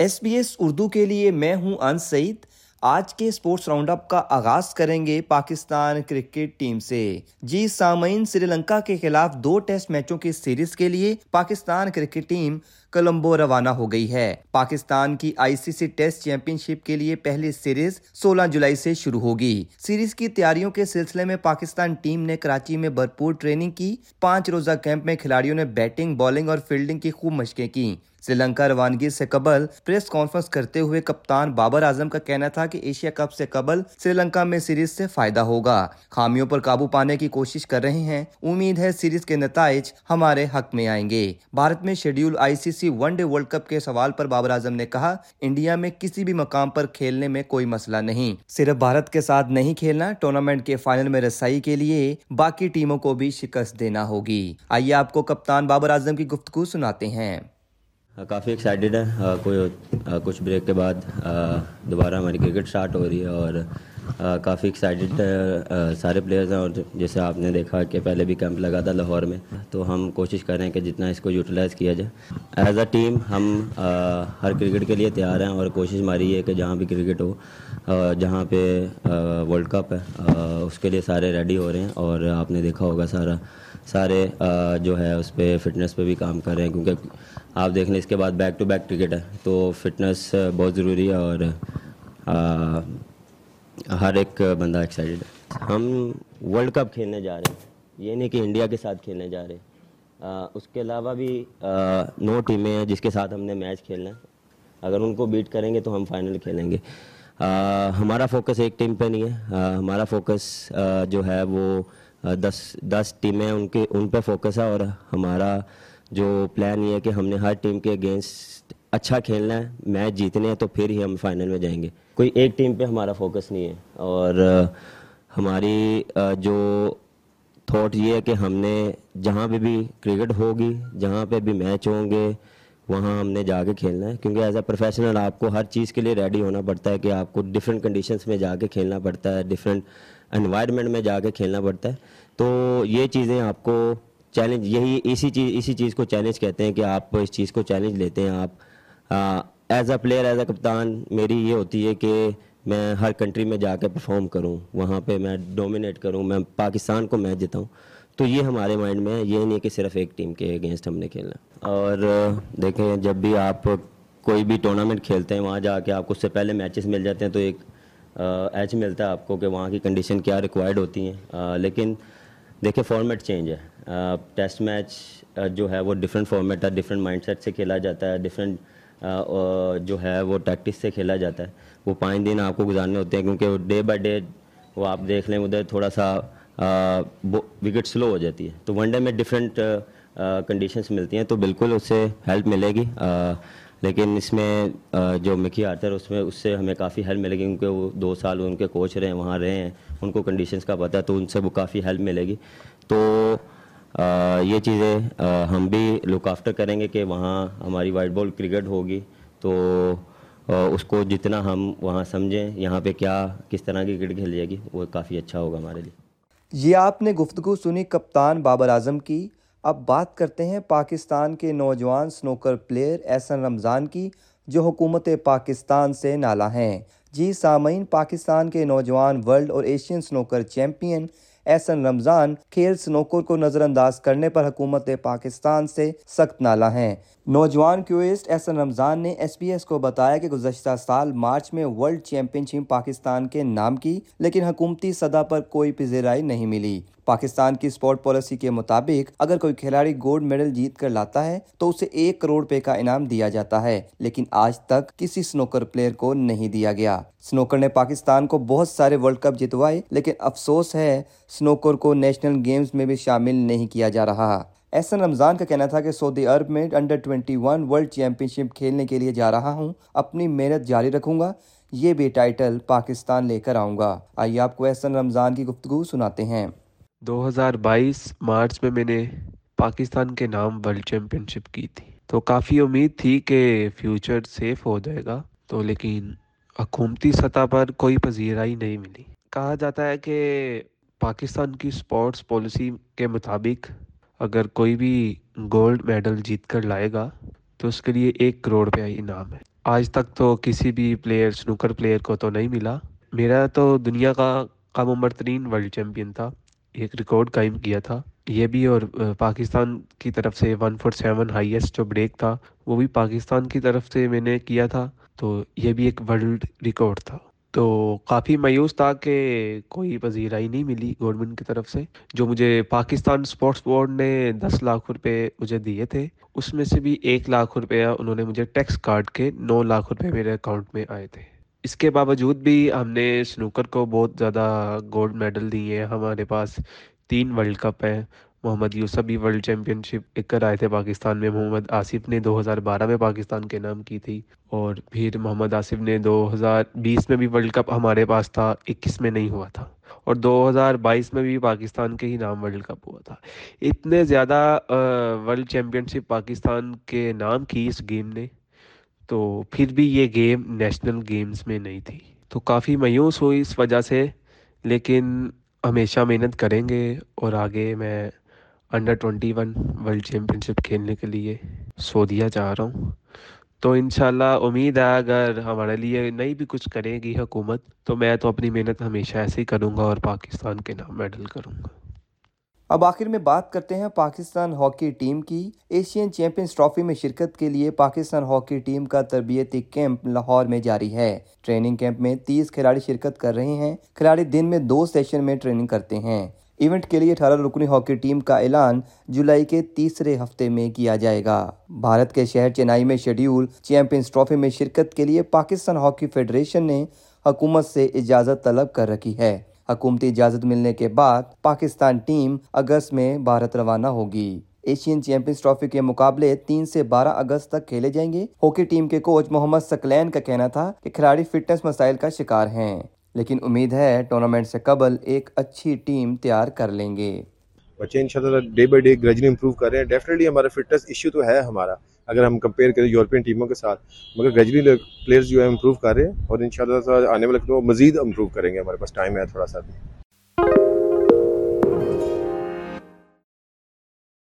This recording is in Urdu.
ایس بی ایس اردو کے لیے میں ہوں ان سعید۔ آج کے سپورٹس راؤنڈ اپ کا آغاز کریں گے پاکستان کرکٹ ٹیم سے۔ جی سامعین، سری لنکا کے خلاف دو ٹیسٹ میچوں کی سیریز کے لیے پاکستان کرکٹ ٹیم کولمبو روانہ ہو گئی ہے۔ پاکستان کی آئی سی سی ٹیسٹ چیمپئن شپ کے لیے پہلی سیریز سولہ جولائی سے شروع ہوگی۔ سیریز کی تیاریوں کے سلسلے میں پاکستان ٹیم نے کراچی میں بھرپور ٹریننگ کی۔ پانچ روزہ کیمپ میں کھلاڑیوں نے بیٹنگ، بالنگ اور فیلڈنگ کی خوب مشقیں کی سری لنکا روانگی سے قبل پریس کانفرنس کرتے ہوئے کپتان بابر اعظم کا کہنا تھا کہ ایشیا کپ سے قبل سری لنکا میں سیریز سے فائدہ ہوگا۔ خامیوں پر قابو پانے کی کوشش کر رہے ہیں۔ امید ہے سیریز کے نتائج ہمارے حق میں آئیں گے۔ بھارت میں schedule I C C one day world cup کے سوال پر بابر اعظم نے کہا، انڈیا میں کسی بھی مقام پر کھیلنے میں کوئی مسئلہ نہیں۔ صرف بھارت کے ساتھ نہیں کھیلنا، ٹورنامنٹ کے فائنل میں رسائی کے لیے باقی ٹیموں کو بھی شکست دینا ہوگی۔ آئیے آپ کو کپتان بابر اعظم کی گفتگو سناتے ہیں۔ کافی ایکسائٹیڈ ہیں۔ کوئی کچھ بریک کے بعد دوبارہ ہماری کرکٹ سٹارٹ ہو رہی ہے اور کافی ایکسائٹیڈ سارے پلیئرز ہیں اور جیسے آپ نے دیکھا کہ پہلے بھی کیمپ لگا تھا لاہور میں، تو ہم کوشش کر رہے ہیں کہ جتنا اس کو یوٹیلائز کیا جائے۔ ایز اے ٹیم ہم ہر کرکٹ کے لیے تیار ہیں اور کوشش ہماری ہے کہ جہاں بھی کرکٹ ہو جہاں پہ ورلڈ کپ ہے اس کے لیے سارے ریڈی ہو رہے ہیں اور آپ نے دیکھا ہوگا سارا، سارے جو ہے اس پہ فٹنس پہ بھی کام کر رہے ہیں۔ کیونکہ آپ دیکھ لیں اس کے بعد بیک ٹو بیک کرکٹ ہے، تو فٹنس بہت ضروری ہے اور ہر ایک بندہ ایکسائٹیڈ ہے۔ ہم ورلڈ کپ کھیلنے جا رہے ہیں۔ یہ نہیں کہ انڈیا کے ساتھ کھیلنے جا رہے۔ ہیں اس کے علاوہ بھی نو ٹیمیں ہیں جس کے ساتھ ہم نے میچ کھیلنا ہے۔ اگر ان کو بیٹ کریں گے تو ہم فائنل کھیلیں گے۔ ہمارا فوکس ایک ٹیم پہ نہیں ہے۔ ہمارا فوکس جو ہے وہ دس دس ٹیمیں ان کے، ان پہ فوکس ہے۔ اور ہمارا جو پلان یہ ہے کہ ہم نے ہر ٹیم کے اگینسٹ اچھا کھیلنا ہے، میچ جیتنے ہیں تو پھر ہی ہم فائنل میں جائیں گے۔ کوئی ایک ٹیم پہ ہمارا فوکس نہیں ہے۔ اور ہماری جو تھاٹ یہ ہے کہ ہم نے جہاں پہ بھی کرکٹ ہوگی، جہاں پہ بھی میچ ہوں گے، وہاں ہم نے جا کے کھیلنا ہے۔ کیونکہ ایز اے پروفیشنل آپ کو ہر چیز کے لیے ریڈی ہونا پڑتا ہے کہ آپ کو ڈفرینٹ کنڈیشنس میں جا کے کھیلنا پڑتا ہے ڈفرینٹ انوائرمنٹ میں جا کے کھیلنا پڑتا ہے۔ تو یہ چیزیں آپ کو چیلنج یہی، اسی چیز اسی چیز کو چیلنج کہتے ہیں کہ آپ اس چیز کو چیلنج لیتے ہیں۔ آپ as a player as a کپتان، میری یہ ہوتی ہے کہ میں ہر کنٹری میں جا کے پرفارم کروں، وہاں پہ میں ڈومینیٹ کروں، میں پاکستان کو میچ جتاؤں تو یہ ہمارے مائنڈ میں ہے، یہ نہیں کہ صرف ایک ٹیم کے اگینسٹ ہم نے کھیلنا۔ اور دیکھیں، جب بھی آپ کوئی بھی ٹورنامنٹ کھیلتے ہیں، وہاں جا کے آپ کو اس سے پہلے میچز مل جاتے ہیں، تو ایک ایچ ملتا ہے آپ کو کہ وہاں کی کنڈیشن کیا ریکوائرڈ ہوتی ہیں۔ لیکن دیکھیں فارمیٹ چینج ہے۔ ٹیسٹ میچ جو ہے، وہ ڈفرینٹ فارمیٹ ہے ڈفرینٹ مائنڈ سیٹ سے کھیلا جاتا ہے ڈفرینٹ جو ہے وہ ٹیکٹس سے کھیلا جاتا ہے۔ وہ پانچ دن آپ کو گزارنے ہوتے ہیں کیونکہ ڈے بائی ڈے وہ آپ دیکھ لیں، ادھر تھوڑا سا وکٹ سلو ہو جاتی ہے۔ تو ون ڈے میں ڈفرینٹ کنڈیشنس ملتی ہیں تو بالکل اس سے ہیلپ ملے گی۔ لیکن اس میں جو مکھی آرتر اس میں، اس سے ہمیں کافی ہیلپ ملے گی کیونکہ وہ دو سال ان کے کوچ رہے ہیں، وہاں رہے ہیں۔ ان کو کنڈیشنس کا پتہ ہے تو ان سے وہ کافی ہیلپ ملے گی۔ تو یہ چیزیں ہم بھی لک آفٹر کریں گے کہ وہاں ہماری وائٹ بال کرکٹ ہوگی۔ تو اس کو جتنا ہم وہاں سمجھیں، یہاں پہ کیا، کس طرح کی کرکٹ کھیل جائے گی، وہ کافی اچھا ہوگا ہمارے لیے۔ یہ آپ نے گفتگو سنی کپتان بابر اعظم کی۔ اب بات کرتے ہیں پاکستان کے نوجوان سنوکر پلیئر احسن رمضان کی، جو حکومت پاکستان سے نالا ہیں۔ جی سامعین، پاکستان کے نوجوان ورلڈ اور Asian snooker champion Ahsan Ramzan کھیل سنوکر کو نظر انداز کرنے پر حکومت پاکستان سے سخت نالا ہیں۔ نوجوان کیوئسٹ احسن رمضان نے ایس پی ایس کو بتایا کہ گزشتہ سال مارچ میں ورلڈ چیمپئن شپ پاکستان کے نام کی، لیکن حکومتی صدا پر کوئی پذیرائی نہیں ملی۔ پاکستان کی سپورٹ پالیسی کے مطابق اگر کوئی کھلاڑی گولڈ میڈل جیت کر لاتا ہے تو اسے ایک کروڑ روپے کا انعام دیا جاتا ہے، لیکن آج تک کسی سنوکر پلیئر کو نہیں دیا گیا۔ سنوکر نے پاکستان کو بہت سارے ورلڈ کپ جتوائے، لیکن افسوس ہے سنوکر کو نیشنل گیمز میں بھی شامل نہیں کیا جا رہا۔ احسن رمضان کا کہنا تھا کہ سعودی عرب میں under twenty one world championship کھیلنے کے لیے جا رہا ہوں، اپنی محنت جاری رکھوں گا، یہ بھی ٹائٹل پاکستان لے کر آؤں گا۔ آئیے آپ کو احسن رمضان کی گفتگو سناتے ہیں۔ دو ہزار بائیس مارچ میں میں نے پاکستان کے نام ورلڈ چیمپئن شپ کی تھی۔ تو کافی امید تھی کہ فیوچر سیف ہو جائے گا۔ تو لیکن حکومتی سطح پر کوئی پذیرائی نہیں ملی۔ کہا جاتا ہے کہ پاکستان کی سپورٹس پالیسی کے مطابق اگر کوئی بھی گولڈ میڈل جیت کر لائے گا، تو اس کے لیے ایک کروڑ روپیہ انعام ہے۔ آج تک تو کسی بھی پلیئر، سنوکر پلیئر کو تو نہیں ملا۔ میرا تو دنیا کا کم عمر ترین ورلڈ چیمپئن تھا۔ ایک ریکارڈ قائم کیا تھا۔ یہ بھی اور پاکستان کی طرف سے ون فور سیون ہائیسٹ جو بریک تھا، وہ بھی پاکستان کی طرف سے میں نے کیا تھا۔ تو یہ بھی ایک ورلڈ ریکارڈ تھا۔ تو کافی مایوس تھا کہ کوئی پذیرائی نہیں ملی گورنمنٹ کی طرف سے۔ جو مجھے پاکستان اسپورٹس بورڈ نے دس لاکھ روپے مجھے دیے تھے، اس میں سے بھی ایک لاکھ روپیہ انہوں نے مجھے ٹیکس کاٹ کے نو لاکھ روپے میرے اکاؤنٹ میں آئے تھے۔ اس کے باوجود بھی ہم نے سنوکر کو بہت زیادہ گولڈ میڈل دیے ہیں ہمارے پاس تین ورلڈ کپ ہیں۔ محمد یوسف بھی ورلڈ چیمپئن شپ ایک کر آئے تھے پاکستان میں۔ محمد آصف نے دو ہزار بارہ میں پاکستان کے نام کی تھی اور پھر محمد آصف نے دو ہزار بیس میں بھی ورلڈ کپ ہمارے پاس تھا۔ اکیس میں نہیں ہوا تھا اور دو ہزار بائیس میں بھی پاکستان کے ہی نام ورلڈ کپ ہوا تھا۔ اتنے زیادہ ورلڈ چیمپئن شپ پاکستان کے نام کی اس گیم نے تو پھر بھی یہ گیم نیشنل گیمز میں نہیں تھی۔ تو کافی مایوس ہوئی اس وجہ سے، لیکن ہمیشہ محنت کریں گے اور آگے میں under twenty one world championship کھیلنے کے لیے سعودیہ جا رہا ہوں۔ تو انشاءاللہ امید ہے اگر ہمارے لیے نہیں بھی کچھ کرے گی حکومت، تو میں تو اپنی محنت ہمیشہ ایسے ہی کروں گا اور پاکستان کے نام میڈل کروں گا۔ اب آخر میں بات کرتے ہیں پاکستان ہاکی ٹیم کی۔ ایشین چیمپئنز ٹرافی میں شرکت کے لیے پاکستان ہاکی ٹیم کا تربیتی کیمپ لاہور میں جاری ہے۔ ٹریننگ کیمپ میں تیس کھلاڑی شرکت کر رہے ہیں۔ کھلاڑی دن میں دو سیشن میں ٹریننگ کرتے ہیں۔ ایونٹ کے لیے اٹھارہ رکنی ہاکی ٹیم کا اعلان جولائی کے تیسرے ہفتے میں کیا جائے گا۔ بھارت کے شہر چنائی میں شیڈیول چیمپئنز ٹرافی میں شرکت کے لیے پاکستان ہاکی فیڈریشن نے حکومت سے اجازت طلب کر رکھی ہے۔ حکومتی اجازت ملنے کے بعد پاکستان ٹیم اگست میں بھارت روانہ ہوگی۔ ایشین چیمپئنز ٹرافی کے مقابلے تین سے بارہ اگست تک کھیلے جائیں گے۔ ہاکی ٹیم کے کوچ محمد سکلین کا کہنا تھا کہ کھلاڑی فٹنس مسائل کا شکار ہیں، لیکن امید ہے ٹورنامنٹ سے قبل ایک اچھی ٹیم تیار کر لیں گے۔ بچے انشاءاللہ day by day gradually improve کر رہے ہیں. ڈیفینیٹلی ہمارا فٹنس ایشو تو ہے ہمارا. اگر ہم کمپیئر کریں یورپین ٹیموں کے ساتھ، مگر گریجولی پلیئرز جو ہے امپروو کر رہے ہیں اور ان شاء اللہ آنے والے مزید امپروو کریں گے ہمارے پاس ٹائم ہے تھوڑا سا بھی.